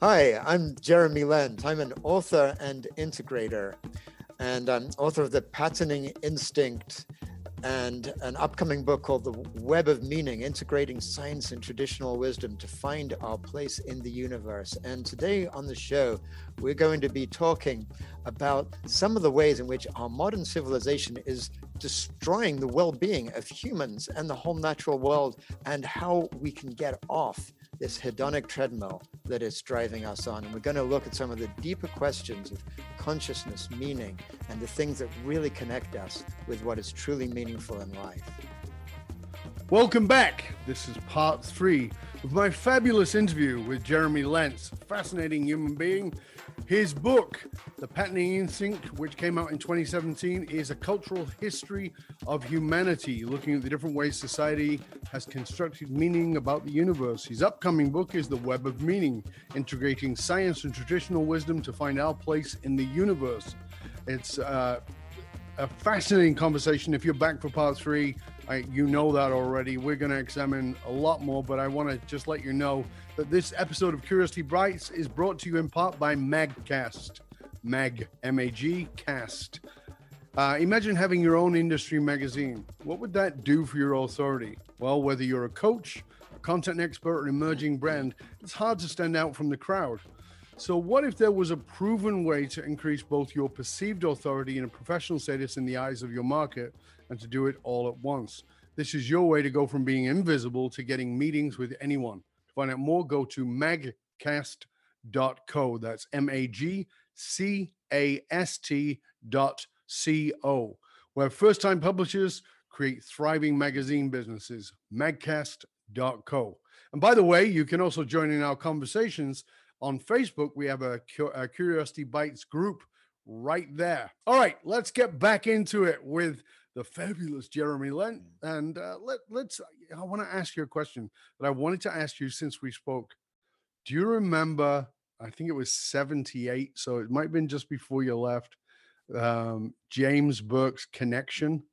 Hi, I'm Jeremy Lent. I'm an author and integrator, and I'm author of The Patterning Instinct and an upcoming book called The Web of Meaning Integrating Science and Traditional Wisdom to Find Our Place in the Universe. And today on the show, we're going to be talking about some of the ways in which our modern civilization is destroying the well being of humans and the whole natural world, and how we can get off this hedonic treadmill that is driving us on. And we're going to look at some of the deeper questions of consciousness, meaning, and the things that really connect us with what is truly meaningful in life. Welcome back. This is part three of my fabulous interview with Jeremy Lentz, fascinating human being his book, The Patterning Instinct, which came out in 2017, is a cultural history of humanity, looking at the different ways society has constructed meaning about the universe. His upcoming book is The Web of Meaning, integrating science and traditional wisdom to find our place in the universe. It's uh, a fascinating conversation. If you're back for part three, I, you know that already. We're going to examine a lot more, but I want to just let you know that this episode of Curiosity Bites is brought to you in part by Magcast. Mag, M A G, cast. Uh, imagine having your own industry magazine. What would that do for your authority? Well, whether you're a coach, a content expert, or an emerging brand, it's hard to stand out from the crowd. So, what if there was a proven way to increase both your perceived authority and a professional status in the eyes of your market and to do it all at once? This is your way to go from being invisible to getting meetings with anyone. To find out more, go to magcast.co. That's M A G C A S T dot C O, where first time publishers create thriving magazine businesses. Magcast.co. And by the way, you can also join in our conversations on Facebook, we have a, a Curiosity Bites group right there. All right, let's get back into it with the fabulous Jeremy Lent. And uh, let, let's, I want to ask you a question that I wanted to ask you since we spoke. Do you remember? I think it was 78. So it might have been just before you left. Um, James Burke's Connection.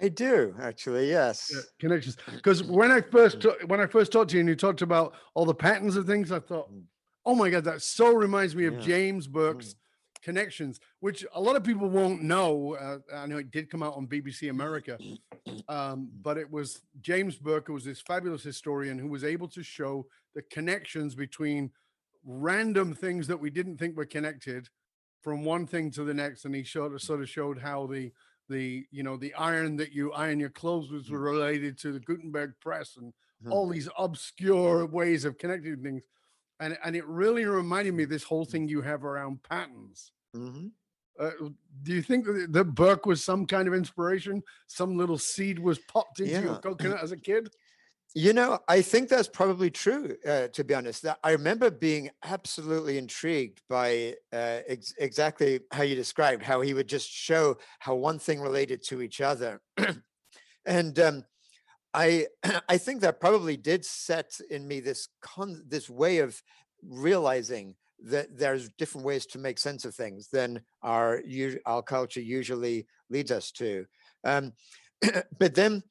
I do actually, yes. Yeah, connections. Because when I first when I first talked to you and you talked about all the patterns of things, I thought, mm. Oh my God, that so reminds me of yeah. James Burke's mm. Connections, which a lot of people won't know. Uh, I know it did come out on BBC America, um, but it was James Burke, who was this fabulous historian who was able to show the connections between random things that we didn't think were connected from one thing to the next. And he showed, sort of showed how the the you know the iron that you iron your clothes was mm. related to the Gutenberg press and mm-hmm. all these obscure ways of connecting things and and it really reminded me of this whole thing you have around patterns. Mm-hmm. Uh, do you think that, that Burke was some kind of inspiration? Some little seed was popped into yeah. your coconut as a kid? You know, I think that's probably true. Uh, to be honest, that I remember being absolutely intrigued by uh, ex- exactly how you described how he would just show how one thing related to each other, and um, I I think that probably did set in me this con this way of realizing that there's different ways to make sense of things than our our culture usually leads us to. Um, but then,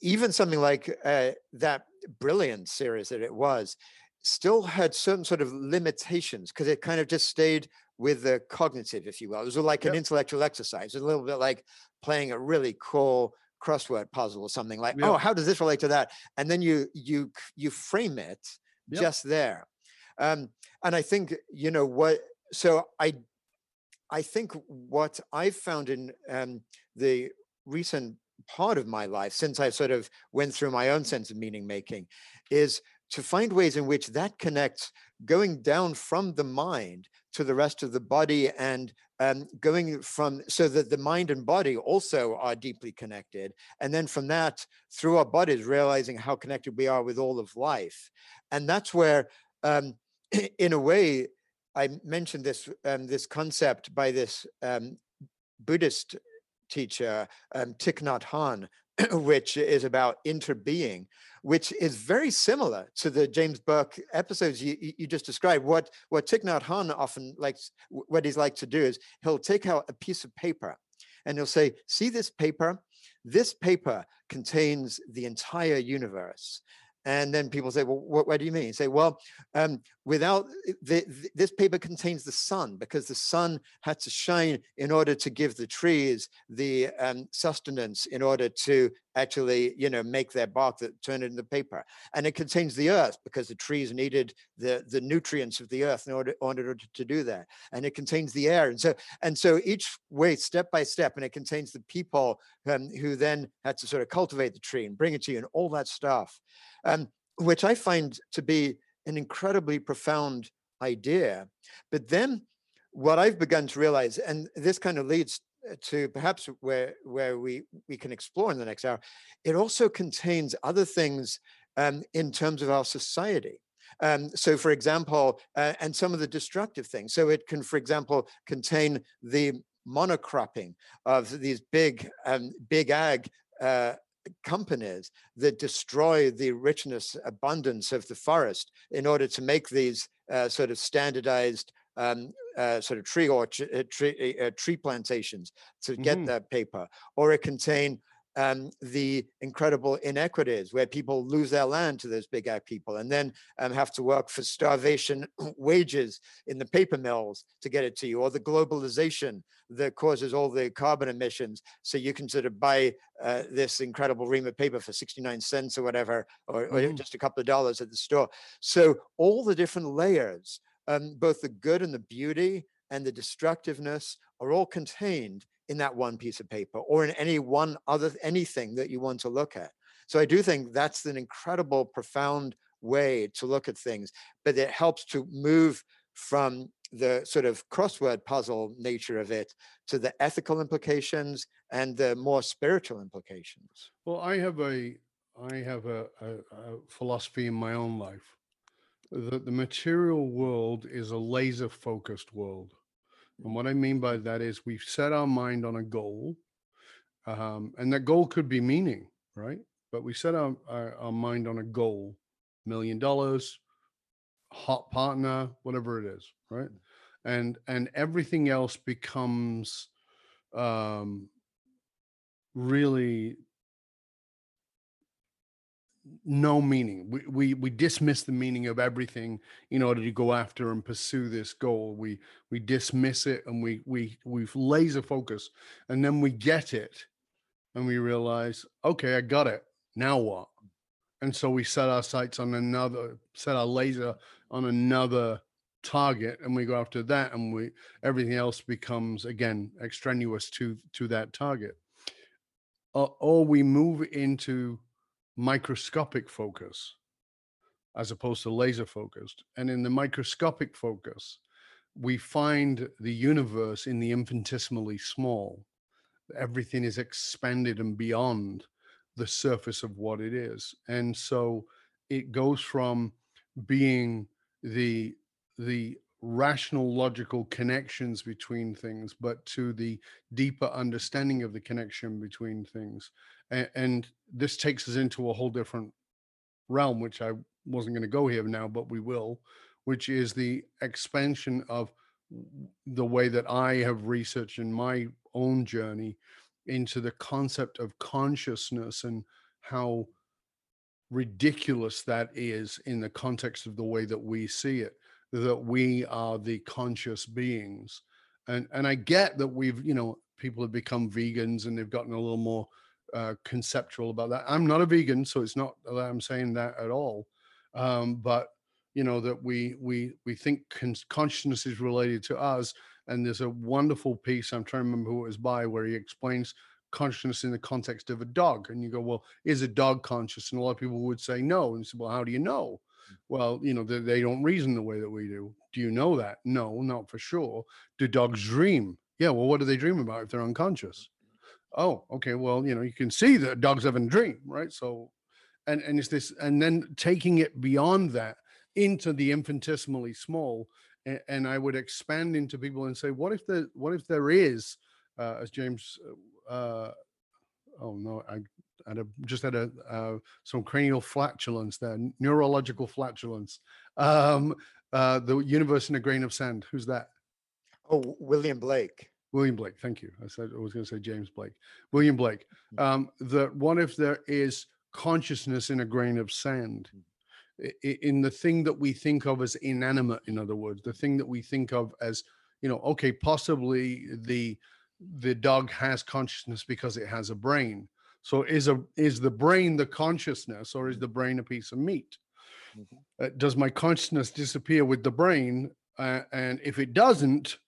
even something like uh, that brilliant series that it was, still had certain sort of limitations because it kind of just stayed with the cognitive, if you will. It was like yep. an intellectual exercise, a little bit like playing a really cool crossword puzzle or something like oh how does this relate to that? And then you you you frame it yep. just there. Um, and i think you know what so i i think what i've found in um, the recent part of my life since i sort of went through my own sense of meaning making is to find ways in which that connects going down from the mind to the rest of the body and um, going from so that the mind and body also are deeply connected. And then from that through our bodies realizing how connected we are with all of life. And that's where um, in a way i mentioned this um, this concept by this um, buddhist teacher um, Thich Nhat Hanh which is about interbeing, which is very similar to the James Burke episodes you, you just described. What what Thich Nhat Hanh often likes, what he's like to do is he'll take out a piece of paper and he'll say, "See this paper? This paper contains the entire universe." And then people say, well, what, what do you mean? You say, well, um, without the, the, this paper contains the sun because the sun had to shine in order to give the trees the um, sustenance in order to actually, you know, make their bark that turn it into paper. And it contains the earth because the trees needed the, the nutrients of the earth in order, in order to do that. And it contains the air. And so, and so each way, step by step, and it contains the people um, who then had to sort of cultivate the tree and bring it to you and all that stuff um, which I find to be an incredibly profound idea. But then what I've begun to realize, and this kind of leads to perhaps where where we we can explore in the next hour, it also contains other things um, in terms of our society. Um, so, for example, uh, and some of the destructive things. So, it can, for example, contain the monocropping of these big, um, big ag uh, companies that destroy the richness, abundance of the forest in order to make these uh, sort of standardized um, uh, sort of tree or uh, tree, uh, tree plantations to get mm-hmm. that paper, or it contain um, the incredible inequities where people lose their land to those big ag people and then um, have to work for starvation wages in the paper mills to get it to you, or the globalization that causes all the carbon emissions. So you can sort of buy uh, this incredible ream of paper for 69 cents or whatever, or, or mm. just a couple of dollars at the store. So all the different layers, um, both the good and the beauty and the destructiveness are all contained in that one piece of paper or in any one other anything that you want to look at. So I do think that's an incredible, profound way to look at things, but it helps to move from the sort of crossword puzzle nature of it to the ethical implications and the more spiritual implications. Well, I have a I have a, a, a philosophy in my own life that the material world is a laser focused world. And what I mean by that is we've set our mind on a goal, um, and that goal could be meaning, right? But we set our, our, our mind on a goal, million dollars, hot partner, whatever it is, right? And and everything else becomes um, really no meaning. We, we we dismiss the meaning of everything in order to go after and pursue this goal. We we dismiss it and we we we laser focus, and then we get it, and we realize, okay, I got it. Now what? And so we set our sights on another, set our laser on another target, and we go after that, and we everything else becomes again extraneous to to that target. Or, or we move into microscopic focus as opposed to laser focused. And in the microscopic focus, we find the universe in the infinitesimally small. Everything is expanded and beyond the surface of what it is. And so it goes from being the the rational logical connections between things but to the deeper understanding of the connection between things and, and this takes us into a whole different realm which i wasn't going to go here now but we will which is the expansion of the way that i have researched in my own journey into the concept of consciousness and how ridiculous that is in the context of the way that we see it that we are the conscious beings. And and i get that we've you know people have become vegans and they've gotten a little more uh, conceptual about that i'm not a vegan so it's not that i'm saying that at all um, but you know that we we we think con- consciousness is related to us and there's a wonderful piece i'm trying to remember who it was by where he explains consciousness in the context of a dog and you go well is a dog conscious and a lot of people would say no and say well how do you know well, you know, they, they don't reason the way that we do. Do you know that? No, not for sure. Do dogs dream? Yeah. Well, what do they dream about if they're unconscious? Oh, okay. Well, you know, you can see that dogs have a dream, right? So, and and it's this, and then taking it beyond that into the infinitesimally small, and, and I would expand into people and say, what if there, what if there is, uh, as James, uh, oh no, I had a, just had a uh, some cranial flatulence there, neurological flatulence. Um, uh, the universe in a grain of sand. Who's that? Oh, William Blake. William Blake. Thank you. I said I was going to say James Blake. William Blake. Mm. Um, that what if there is consciousness in a grain of sand in the thing that we think of as inanimate in other words the thing that we think of as you know okay possibly the the dog has consciousness because it has a brain so is a is the brain the consciousness or is the brain a piece of meat mm-hmm. uh, does my consciousness disappear with the brain uh, and if it doesn't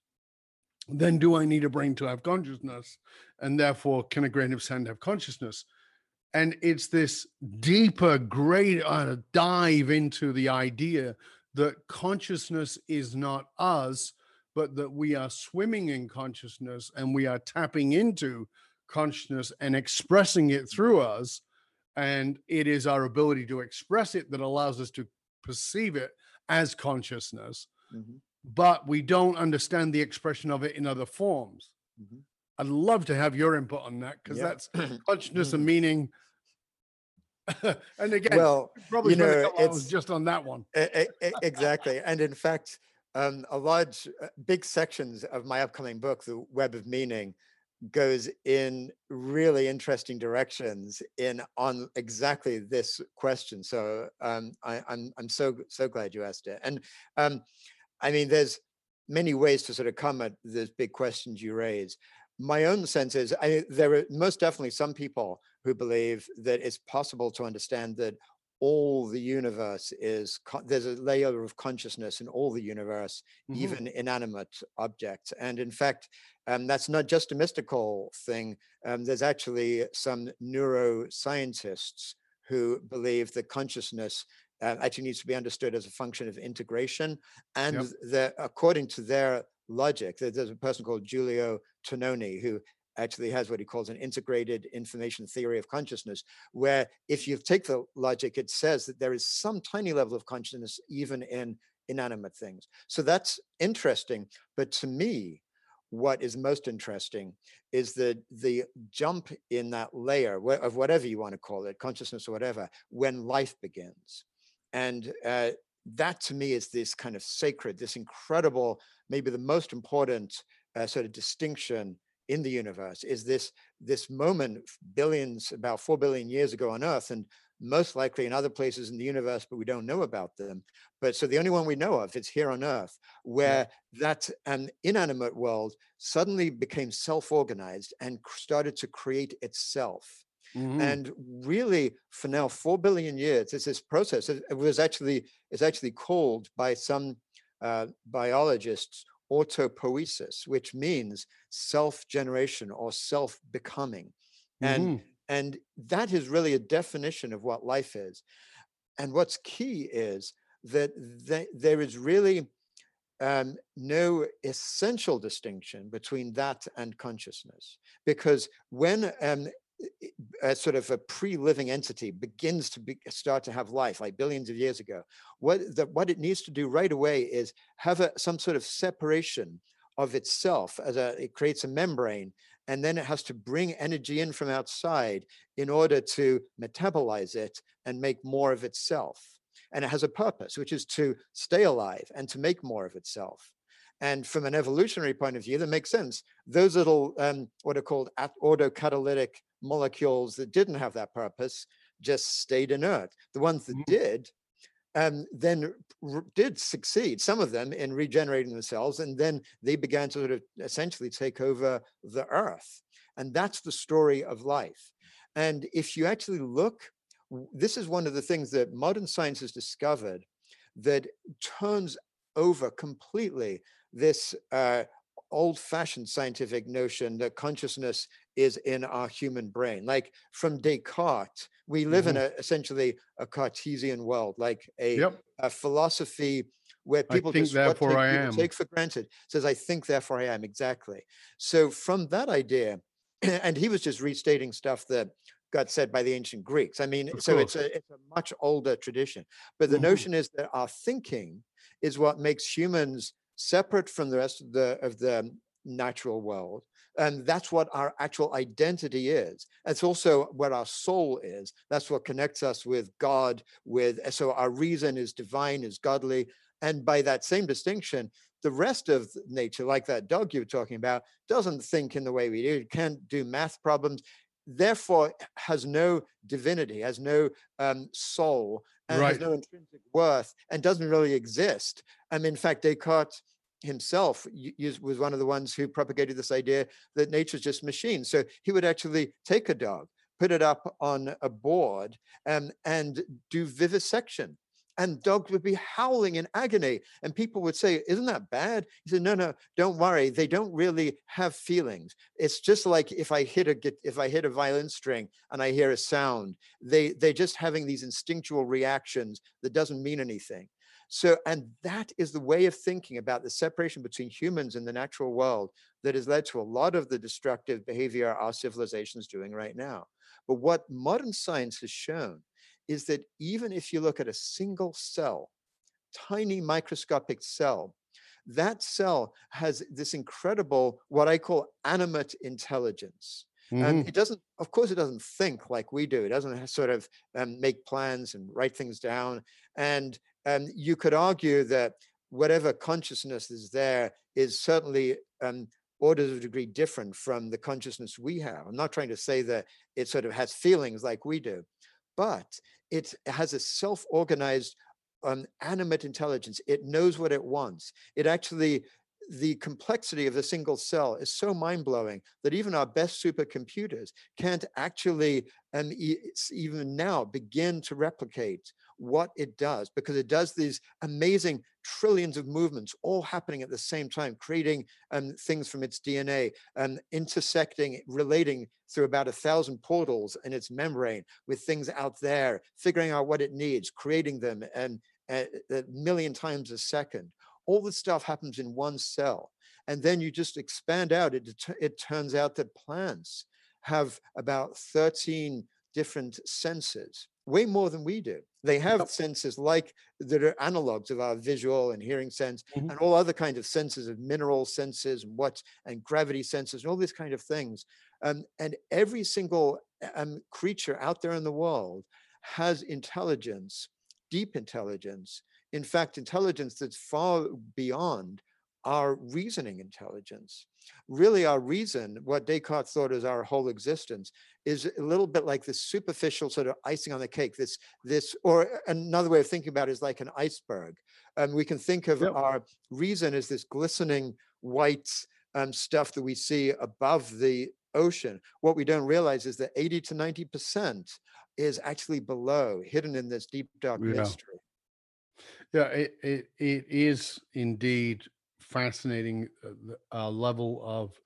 then do i need a brain to have consciousness? And therefore can a grain of sand have consciousness? And it's this deeper great uh, dive into the idea that consciousness is not us but that we are swimming in consciousness and we are tapping into consciousness and expressing it through us. And it is our ability to express it that allows us to perceive it as consciousness. Mm-hmm. But we don't understand the expression of it in other forms mm-hmm. i'd love to have your input on that because that's consciousness and mm-hmm. meaning and again, well, probably you know, it's just on that one. exactly. And in fact, um, a large, uh, big sections of my upcoming book, The Web of Meaning, goes in really interesting directions in on exactly this question. So um, I, am I'm, I'm so so glad you asked it. And um, I mean, there's many ways to sort of come at those big questions you raise. My own sense is I, there are most definitely some people who believe that it's possible to understand that all the universe is there's a layer of consciousness in all the universe mm-hmm. even inanimate objects and in fact um, that's not just a mystical thing um, there's actually some neuroscientists who believe that consciousness uh, actually needs to be understood as a function of integration and yep. according to their logic there's a person called giulio tononi who actually has what he calls an integrated information theory of consciousness, where if you take the logic, it says that there is some tiny level of consciousness even in inanimate things. So that's interesting. But to me, what is most interesting is the the jump in that layer of whatever you want to call it, consciousness or whatever, when life begins. And uh, that to me is this kind of sacred, this incredible, maybe the most important uh, sort of distinction in the universe is this this moment billions about 4 billion years ago on earth and most likely in other places in the universe but we don't know about them but so the only one we know of is here on earth where yeah. that an inanimate world suddenly became self-organized and started to create itself mm-hmm. and really for now 4 billion years it's this process it, was actually it's actually called by some uh, biologists autopoiesis, which means self-generation or self-becoming. And, mm-hmm. and that is really a definition of what life is. And what's key is that th- there is really um, no essential distinction between that and consciousness. Because when um, a sort of a pre-living entity begins to be, start to have life like billions of years ago. What the, what it needs to do right away is have a, some sort of separation of itself as a it creates a membrane and then it has to bring energy in from outside in order to metabolize it and make more of itself. And it has a purpose which is to stay alive and to make more of itself. And from an evolutionary point of view, that makes sense. Those little um, what are called autocatalytic molecules that didn't have that purpose just stayed inert. The ones that mm-hmm. did um, then r- did succeed, some of them in regenerating themselves, and then they began to sort of essentially take over the earth. And that's the story of life. And if you actually look, this is one of the things that modern science has discovered that turns over completely this uh, old fashioned scientific notion that consciousness is in our human brain. Like from Descartes, we live mm-hmm. in a essentially a Cartesian world, like a, yep. a philosophy where people think, just therefore take, I am. take for granted says, I think, therefore I am. Exactly. So from that idea, and he was just restating stuff that got said by the ancient Greeks. I mean, of so it's a, it's a much older tradition. But the mm-hmm. notion is that our thinking is what makes humans separate from the rest of the of the natural world and that's what our actual identity is. It's also what our soul is. That's what connects us with god with so our reason is divine is godly and by that same distinction the rest of nature like that dog you were talking about doesn't think in the way we do it can't do math problems therefore has no divinity, has no um, soul, and Right. has no intrinsic worth, and doesn't really exist. Um, in fact, Descartes himself was one of the ones who propagated this idea that nature's just machine. So he would actually take a dog, put it up on a board, um, and do vivisection. And dogs would be howling in agony. And people would say, Isn't that bad? He said, No, no, don't worry. They don't really have feelings. It's just like if I hit a if I hit a violin string and I hear a sound, they they're just having these instinctual reactions that doesn't mean anything. So, and that is the way of thinking about the separation between humans and the natural world that has led to a lot of the destructive behavior our civilization is doing right now. But what modern science has shown is that even if you look at a single cell, tiny microscopic cell, that cell has this incredible, what I call animate intelligence. Um, Mhm. it doesn't, of course, it doesn't think like we do. It doesn't sort of um, make plans and write things down. And um, you could argue that whatever consciousness is there is certainly um, orders of degree different from the consciousness we have. I'm not trying to say that it sort of has feelings like we do, but it has a self-organized um, animate intelligence. It knows what it wants. It actually the complexity of the single cell is so mind-blowing that even our best supercomputers can't actually um, e- even now begin to replicate what it does because it does these amazing trillions of movements all happening at the same time creating um, things from its dna and intersecting relating through about a thousand portals in its membrane with things out there figuring out what it needs creating them and a a million times a second. All this stuff happens in one cell and then you just expand out it, it turns out that plants have about 13 different senses way more than we do they have Yep. senses like that are analogs of our visual and hearing sense Mhm. and all other kinds of senses of mineral senses and what and gravity senses and all these kind of things um, and every single um, creature out there in the world has intelligence deep intelligence in fact, intelligence that's far beyond our reasoning intelligence. Really, our reason, what Descartes thought is our whole existence, is a little bit like this superficial sort of icing on the cake. This, this, or another way of thinking about it is like an iceberg. And we can think of Yep. our reason as this glistening white um, stuff that we see above the ocean. What we don't realize is that 80 to 90% is actually below, hidden in this deep, dark Yeah. mystery. Yeah, it, it it is indeed fascinating uh, uh, level of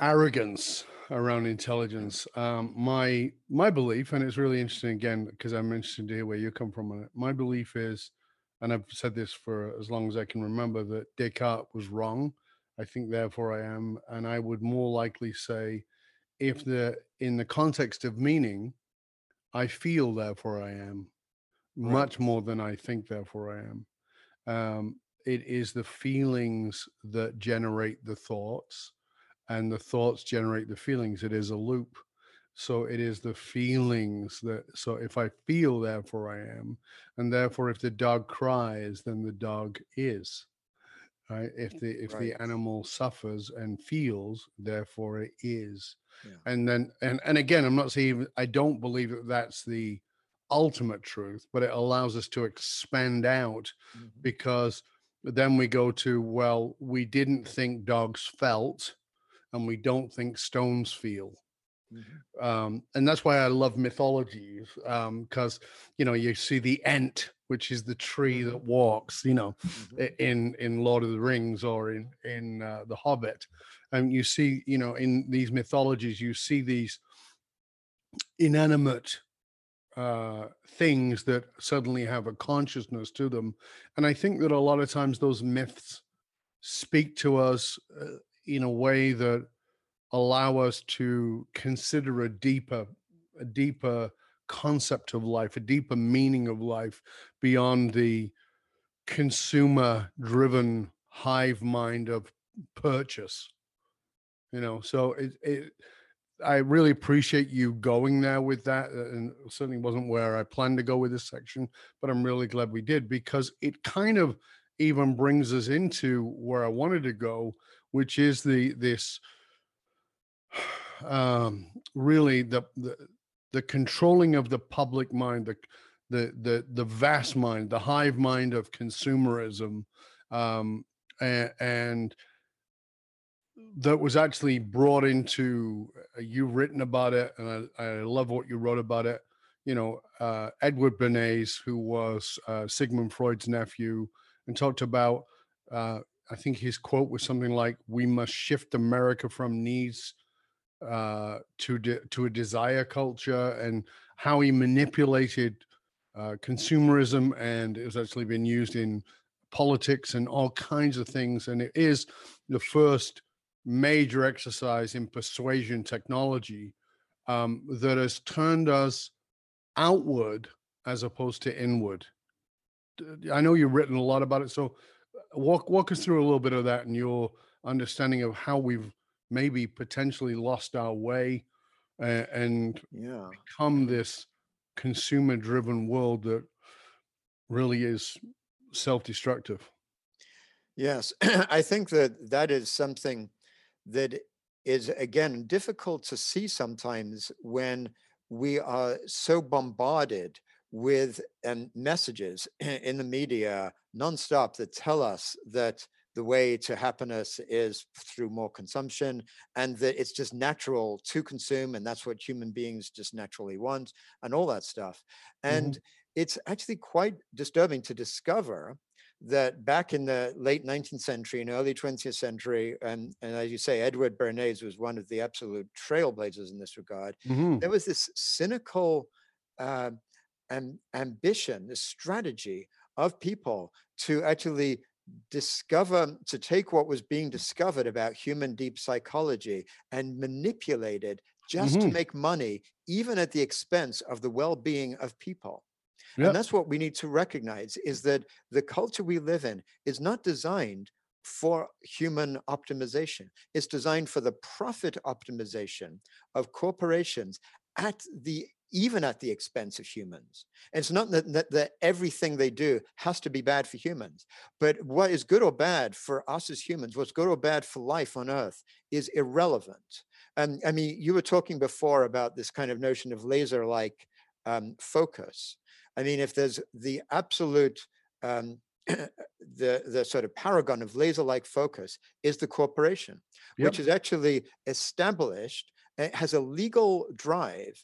arrogance around intelligence. Um, my my belief, and it's really interesting again because I'm interested to hear where you come from on it. My belief is, and I've said this for as long as I can remember, that Descartes was wrong. I think therefore I am, and I would more likely say, if the in the context of meaning, I feel therefore I am Right. much more than I think, therefore I am. Um, it is the feelings that generate the thoughts, and the thoughts generate the feelings. It is a loop. So it is the feelings that, so if I feel, therefore I am, and therefore if the dog cries, then the dog is. Right? If the if Right. the animal suffers and feels, therefore it is. Yeah. And then and and again, I'm not saying I don't believe that that's the ultimate truth, but it allows us to expand out Mhm. because then we go to well we didn't think dogs felt and we don't think stones feel Mhm. um, and that's why i love mythologies because you know you see the ent which is the tree that walks you know Mhm. in in lord of the rings or in in uh, the hobbit and you see you know in these mythologies you see these inanimate uh things that suddenly have a consciousness to them and i think that a lot of times those myths speak to us uh, in a way that allow us to consider a deeper a deeper concept of life a deeper meaning of life beyond the consumer driven hive mind of purchase you know? So it, it i really appreciate you going there with that uh, and certainly wasn't where i planned to go with this section but i'm really glad we did because it kind of even brings us into where i wanted to go which is the this um really the, the the controlling of the public mind, the the the the vast mind, the hive mind of consumerism, um, and, and that was actually brought into uh, you've written about it and I, I, love what you wrote about it. You know uh, edward bernays who was uh, sigmund freud's nephew and talked about uh, i think his quote was something like we must shift america from needs uh, to de- to a desire culture and how he manipulated consumerism and was actually been used in politics and all kinds of things and it is the first major exercise in persuasion technology um, that has turned us outward as opposed to inward. I know you've written a lot about it, so uh, walk walk us through a little bit of that and your understanding of how we've maybe potentially lost our way uh, and yeah. become this consumer-driven world that really is self-destructive. Yes, I think that that is something that is again difficult to see sometimes when we are so bombarded with um, messages in the media nonstop that tell us that the way to happiness is through more consumption and that it's just natural to consume and that's what human beings just naturally want and all that stuff and mm-hmm. it's actually quite disturbing to discover that back in the late 19th century and early 20th century, and, and as you say, Edward Bernays was one of the absolute trailblazers in this regard. Mm-hmm. There was this cynical uh, ambition, this strategy of people to actually discover, to take what was being discovered about human deep psychology and manipulate it just mm-hmm. to make money, even at the expense of the well being of people. Yep. And that's what we need to recognize is that the culture we live in is not designed for human optimization. It's designed for the profit optimization of corporations at the even at the expense of humans. And it's not that, that, that, everything they do has to be bad for humans, but what is good or bad for us as humans, what's good or bad for life on Earth is irrelevant. And I mean, you were talking before about this kind of notion of laser like um, focus. I mean, if there's the absolute um, the the sort of paragon of laser-like focus is the corporation, yep. which is actually established. It has a legal drive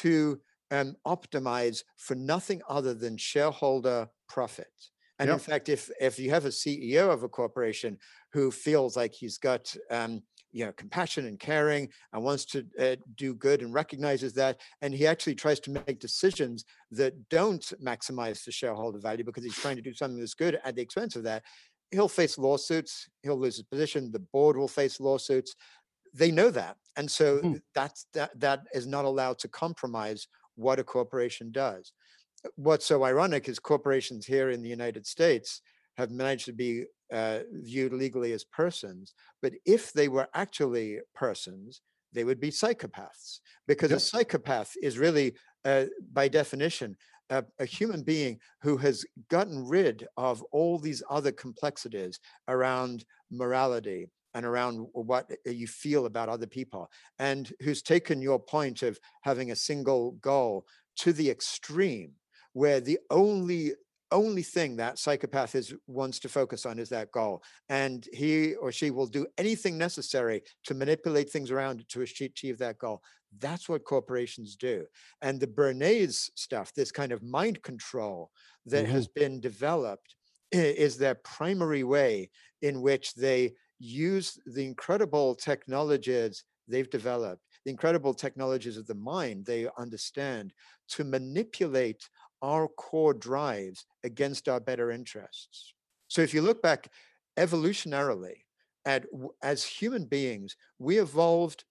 to um, optimize for nothing other than shareholder profit. And yep. in fact, if if you have a CEO of a corporation who feels like he's got um, you know compassion and caring and wants to uh, do good and recognizes that and he actually tries to make decisions that don't maximize the shareholder value because he's trying to do something that's good at the expense of that he'll face lawsuits he'll lose his position the board will face lawsuits they know that and so mm. that's that that is not allowed to compromise what a corporation does what's so ironic is corporations here in the united states have managed to be uh, viewed legally as persons. But if they were actually persons, they would be psychopaths because yep. a psychopath is really, uh, by definition, a, a, human being who has gotten rid of all these other complexities around morality and around what uh, you feel about other people, and who's taken your point of having a single goal to the extreme, where the only only thing that psychopath is wants to focus on is that goal and he or she will do anything necessary to manipulate things around to achieve that goal that's what corporations do and the bernays stuff this kind of mind control that mm-hmm. has been developed is their primary way in which they use the incredible technologies they've developed the incredible technologies of the mind they understand to manipulate our core drives against our better interests. So if you look back evolutionarily at as human beings, we evolved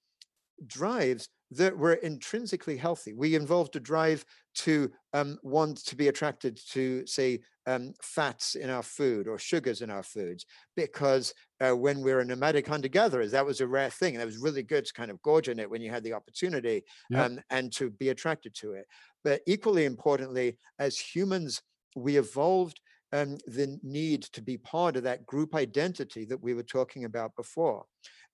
drives that were intrinsically healthy. We evolved a drive to um, want to be attracted to, say, um, fats in our food or sugars in our foods, because uh, when we were nomadic hunter gatherers, that was a rare thing. And that was really good to kind of gorge in it when you had the opportunity um, and to be attracted to it. But equally importantly, as humans, we evolved um, the need to be part of that group identity that we were talking about before.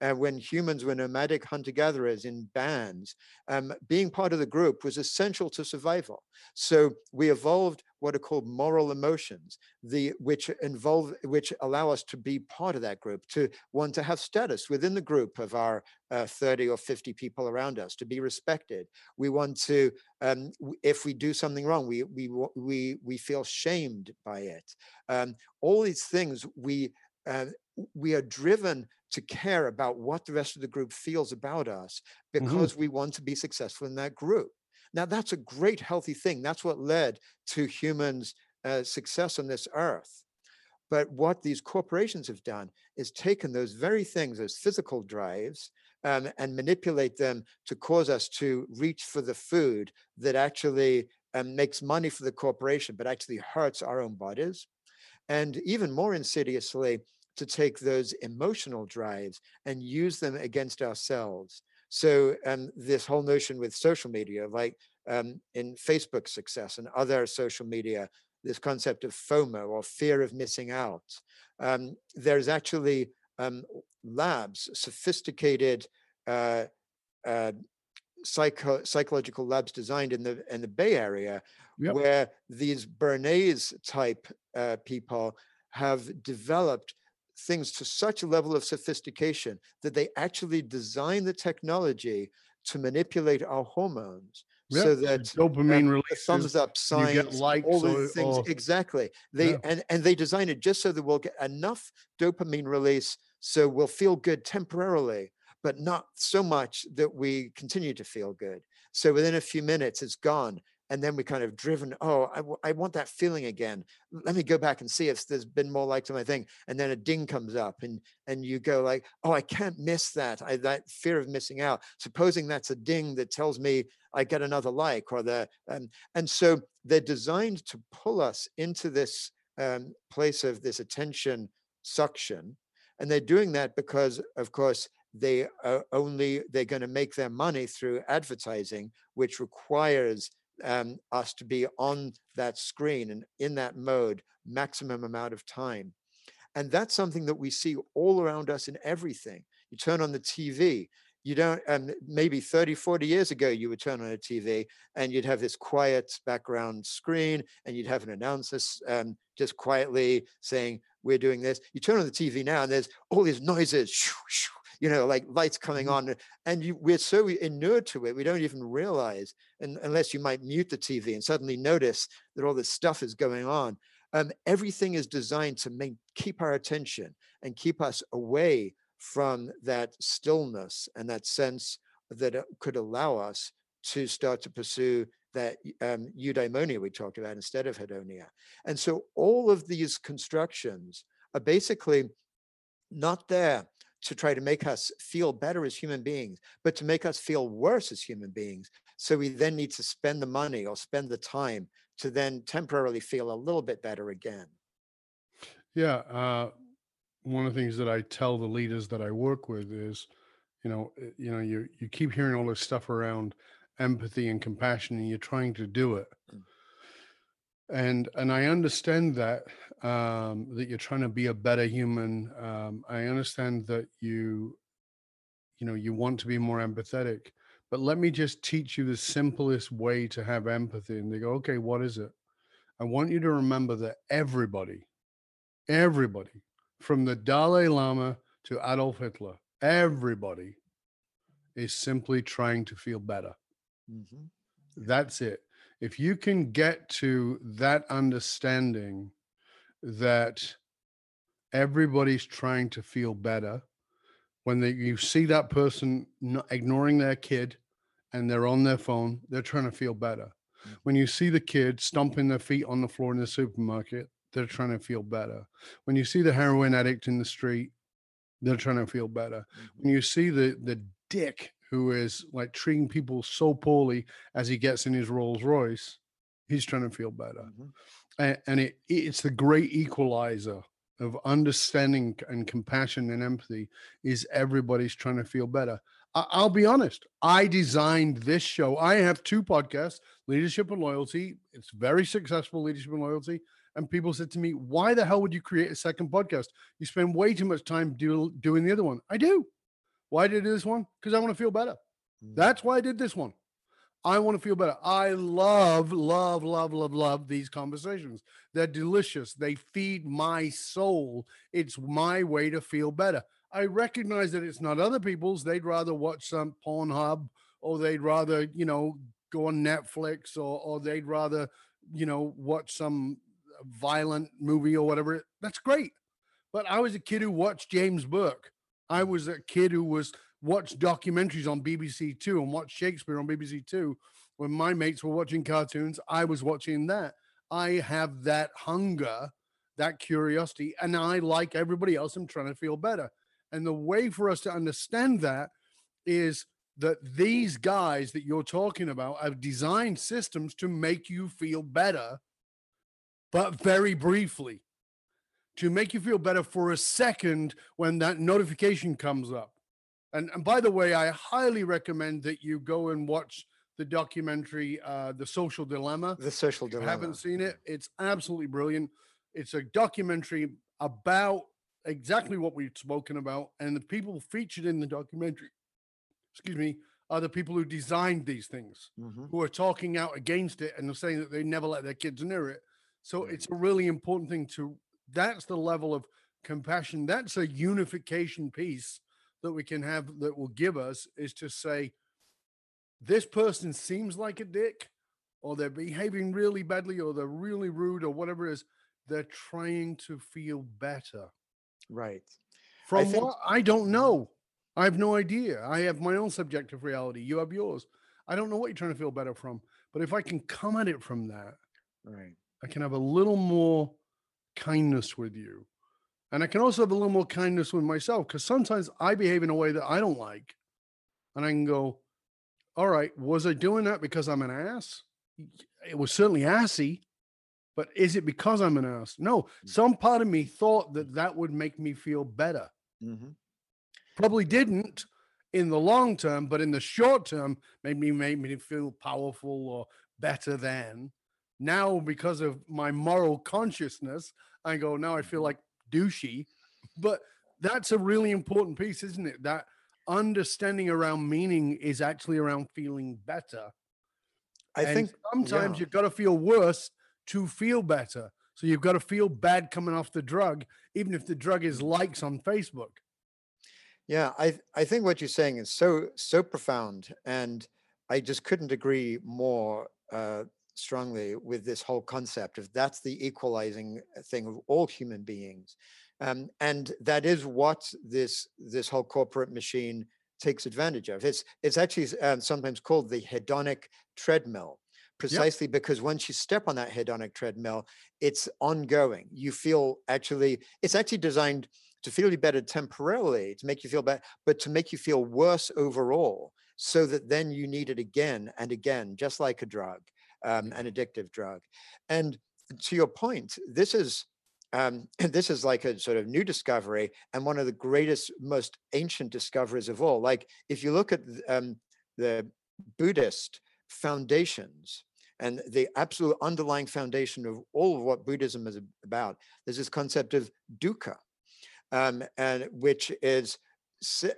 Uh, when humans were nomadic hunter gatherers in bands, um, being part of the group was essential to survival. So we evolved what are called moral emotions, the which involve which allow us to be part of that group, to want to have status within the group of our uh, 30 or 50 people around us, to be respected. We want to, um, if we do something wrong, we we we we feel shamed by it. Um, all these things we uh, we are driven to care about what the rest of the group feels about us mm-hmm. because mm-hmm. we want to be successful in that group. Now, that's a great, healthy thing. That's what led to humans' uh, success on this earth. But what these corporations have done is taken those very things, those physical drives, um, and manipulate them to cause us to reach for the food that actually um, makes money for the corporation, but actually hurts our own bodies. And even more insidiously, to take those emotional drives and use them against ourselves. So um, this whole notion with social media, like um, in Facebook success and other social media, this concept of FOMO or fear of missing out. Um, there's actually um, labs, sophisticated uh, uh, psycho- psychological labs designed in the in the Bay Area, yep. where these Bernays type uh, people have developed things to such a level of sophistication that they actually design the technology to manipulate our hormones yep. so that dopamine uh, release thumbs up signs likes all these things or, exactly they yeah. and and they design it just so that we'll get enough dopamine release so we'll feel good temporarily but not so much that we continue to feel good so within a few minutes it's gone and then we kind of driven oh I, w- I want that feeling again. Let me go back and see if there's been more likes on my thing. And then a ding comes up and and you go like oh i can't miss that i that fear of missing out. Supposing that's a ding that tells me i get another like or the um, and so they're designed to pull us into this um, place of this attention suction and they're doing that because of course they are only they're going to make their money through advertising which requires um, us to be on that screen and in that mode maximum amount of time. And that's something that we see all around us in everything. You turn on the TV, you don't, um, maybe 30, 40 years ago, you would turn on a TV and you'd have this quiet background screen and you'd have an announcer um, just quietly saying, We're doing this. You turn on the TV now and there's all these noises, shoo, shoo, you know, like lights coming mm-hmm. on, and you, we're so inured to it, we don't even realize, and unless you might mute the TV and suddenly notice that all this stuff is going on. Um, everything is designed to make, keep our attention and keep us away from that stillness and that sense that it could allow us to start to pursue that um, eudaimonia we talked about instead of hedonia. And so all of these constructions are basically not there to try to make us feel better as human beings, but to make us feel worse as human beings. So we then need to spend the money or spend the time to then temporarily feel a little bit better again. Yeah. Uh, one of the things that I tell the leaders that I work with is, you know, eh, you know, you you keep hearing all this stuff around empathy and compassion, and you're trying to do it. Mm and and I understand that um, that you're trying to be a better human. Um, I understand that you you know you want to be more empathetic, but let me just teach you the simplest way to have empathy. And they go, okay, what is it? I want you to remember that everybody, everybody, from the Dalai Lama to Adolf Hitler, everybody is simply trying to feel better. Mm-hmm. That's it if you can get to that understanding that everybody's trying to feel better when they, you see that person ignoring their kid and they're on their phone they're trying to feel better mm-hmm. when you see the kid stomping their feet on the floor in the supermarket they're trying to feel better when you see the heroin addict in the street they're trying to feel better mm-hmm. when you see the the dick who is like treating people so poorly as he gets in his Rolls Royce, he's trying to feel better. Mm-hmm. And, it, it's the great equalizer of understanding and compassion and empathy is everybody's trying to feel better. I, will be honest. I designed this show. I have two podcasts, Leadership and Loyalty. It's very successful, Leadership and Loyalty. And people said to me, "Why the hell would you create a second podcast? You spend way too much time do, doing the other one." I do. Why did I do this one? Because I want to feel better. Mm. That's why I did this one. I want to feel better. I love, love, love, love, love these conversations. They're delicious. They feed my soul. It's my way to feel better. I recognize that it's not other people's. They'd rather watch some Pornhub or they'd rather, you know, go on Netflix or or they'd rather, you know, watch some violent movie or whatever. That's great. But I was a kid who watched James Burke. I was a kid who was watched documentaries on BBC Two and watch Shakespeare on BBC Two. When my mates were watching cartoons, I was watching that. I have that hunger, that curiosity, and I, like everybody else, am trying to feel better. And the way for us to understand that is that these guys that you're talking about have designed systems to make you feel better, but very briefly, to make you feel better for a second when that notification comes up. And, and by the way, I highly recommend that you go and watch the documentary, uh, The Social Dilemma. The social If you dilemma. haven't seen it, it's absolutely brilliant. It's a documentary about exactly what we've spoken about, and the people featured in the documentary, excuse me, are the people who designed these things, Mhm. who are talking out against it and are saying that they never let their kids near it. So it's a really important thing to. That's the level of compassion. That's a unification piece that we can have that will give us is to say, this person seems like a dick, or they're behaving really badly, or they're really rude, or whatever it is. They're trying to feel better. Right. From think- what I don't mm-hmm. know. I have no idea. I have my own subjective reality. You have yours. I don't know what you're trying to feel better from. But if I can come at it from that, Right. I can have a little more kindness with you. And I can also have a little more kindness with myself because sometimes I behave in a way that I don't like. And I can go, all right, was I doing that because I'm an ass? It was certainly assy, but is it because I'm an ass? No, some part of me thought that that would make me feel better. hmm Probably didn't in the long term, but in the short term, made me made me feel powerful or better than. Now, because of my moral consciousness, I go, now I feel like douchey. But that's a really important piece, isn't it? That understanding around meaning is actually around feeling better. I And think sometimes yeah. you've got to feel worse to feel better. So you've got to feel bad coming off the drug, even if the drug is likes on Facebook. Yeah, I I think what you're saying is so so profound, and I just couldn't agree more uh, strongly with this whole concept of that's the equalizing uh, thing of all human beings, um, and that is what this this whole corporate machine takes advantage of. It's it's actually um, sometimes called the hedonic treadmill, precisely because once you step on that hedonic treadmill, it's ongoing. You feel actually it's actually designed to feel you better temporarily, to make you feel better, but to make you feel worse overall, so that then you need it again and again, just like a drug, um, an addictive drug. And to your point, this is um, this is like a sort of new discovery and one of the greatest, most ancient discoveries of all. Like if you look at um, the Buddhist foundations and the absolute underlying foundation of all of what Buddhism is about, there's this concept of dukkha, um, and which is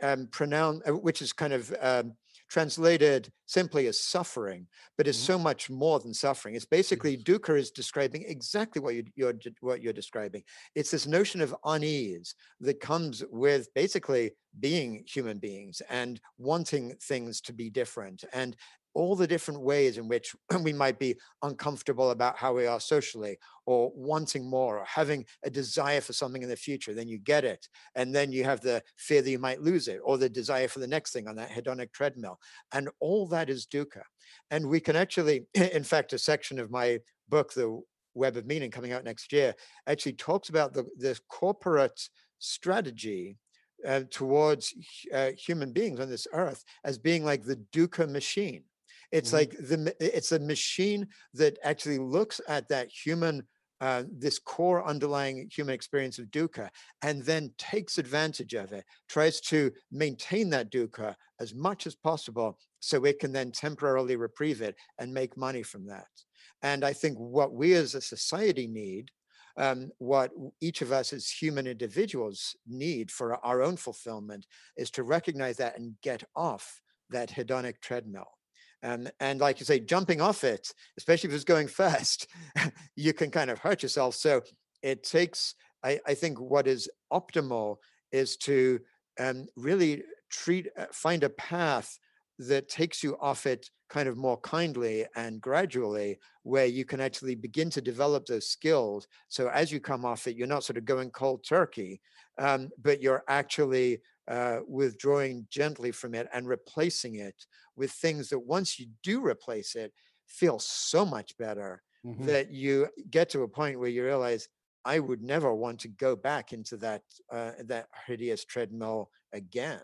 um, pronounced, which is kind of um, translated simply as suffering, but is Mhm. so much more than suffering. It's basically dukkha is describing exactly what you, you're what you're describing. It's this notion of unease that comes with basically being human beings and wanting things to be different and all the different ways in which we might be uncomfortable about how we are socially or wanting more or having a desire for something in the future then you get it. And then you have the fear that you might lose it or the desire for the next thing on that hedonic treadmill. And all that is dukkha. And we can actually in fact a section of my book the web of meaning coming out next year actually talks about the, the corporate strategy uh, towards uh, human beings on this earth as being like the dukkha machine it's Mhm. like the it's a machine that actually looks at that human uh, this core underlying human experience of dukkha and then takes advantage of it tries to maintain that dukkha as much as possible so it can then temporarily reprieve it and make money from that and i think what we as a society need um, what each of us as human individuals need for our own fulfillment is to recognize that and get off that hedonic treadmill. Um, and like you say, jumping off it, especially if it's going fast, you can kind of hurt yourself. So it takes, I, I think, what is optimal is to um, really treat, uh, find a path that takes you off it kind of more kindly and gradually, where you can actually begin to develop those skills. So as you come off it, you're not sort of going cold turkey, um, but you're actually uh, withdrawing gently from it and replacing it with things that once you do replace it, feel so much better mm-hmm. that you get to a point where you realize I would never want to go back into that uh, that hedonic treadmill again.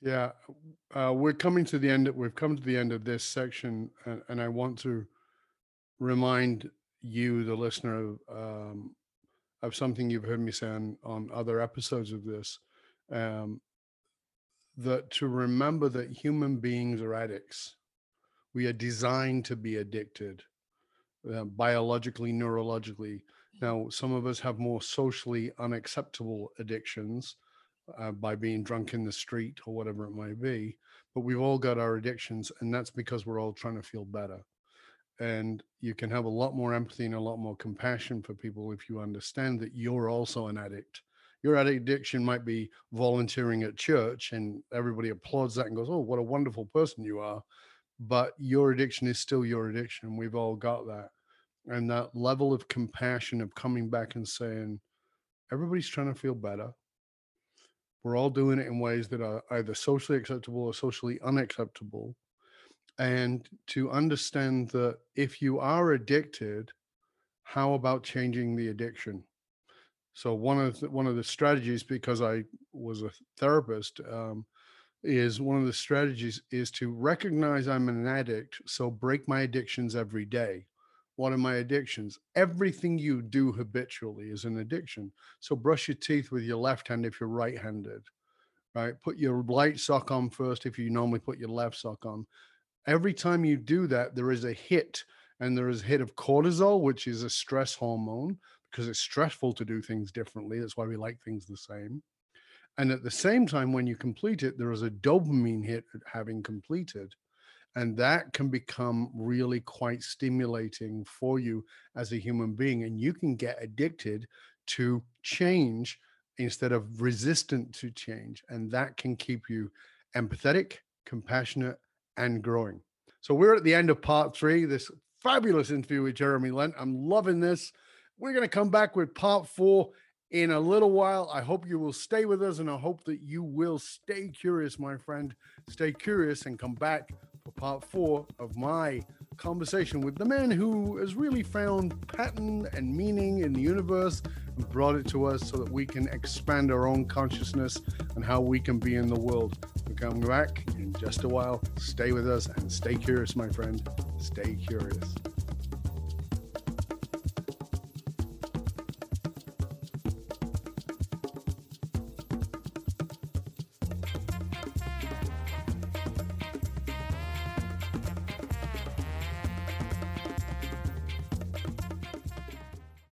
Yeah, uh, we're coming to the end. We've come to the end of this section, and, and I want to remind you, the listener, of, um, of something you've heard me say on, on other episodes of this. Um, that to remember that human beings are addicts. We are designed to be addicted, uh, biologically, neurologically. Now, some of us have more socially unacceptable addictions uh, by being drunk in the street or whatever it might be. But we've all got our addictions, and that's because we're all trying to feel better. And you can have a lot more empathy and a lot more compassion for people if you understand that you're also an addict. Your addiction might be volunteering at church, and everybody applauds that and goes, Oh, what a wonderful person you are. But your addiction is still your addiction. We've all got that. And that level of compassion of coming back and saying, Everybody's trying to feel better we're all doing it in ways that are either socially acceptable or socially unacceptable. And to understand that if you are addicted, how about changing the addiction? So one of the, one of the strategies, because I was a therapist, um, is one of the strategies is to recognize I'm an addict. So break my addictions every day. What are my addictions? Everything you do habitually is an addiction. So brush your teeth with your left hand if you're right handed, right? Put your right sock on first if you normally put your left sock on. Every time you do that, there is a hit, and there is a hit of cortisol, which is a stress hormone because it's stressful to do things differently. That's why we like things the same. And at the same time, when you complete it, there is a dopamine hit at having completed and that can become really quite stimulating for you as a human being and you can get addicted to change instead of resistant to change and that can keep you empathetic compassionate and growing so we're at the end of part three this fabulous interview with jeremy lent i'm loving this we're going to come back with part four in a little while. I hope you will stay with us and I hope that you will stay curious, my friend. Stay curious and come back for part four of my conversation with the man who has really found pattern and meaning in the universe and brought it to us so that we can expand our own consciousness and how we can be in the world. We're coming back in just a while. Stay with us and stay curious, my friend. Stay curious.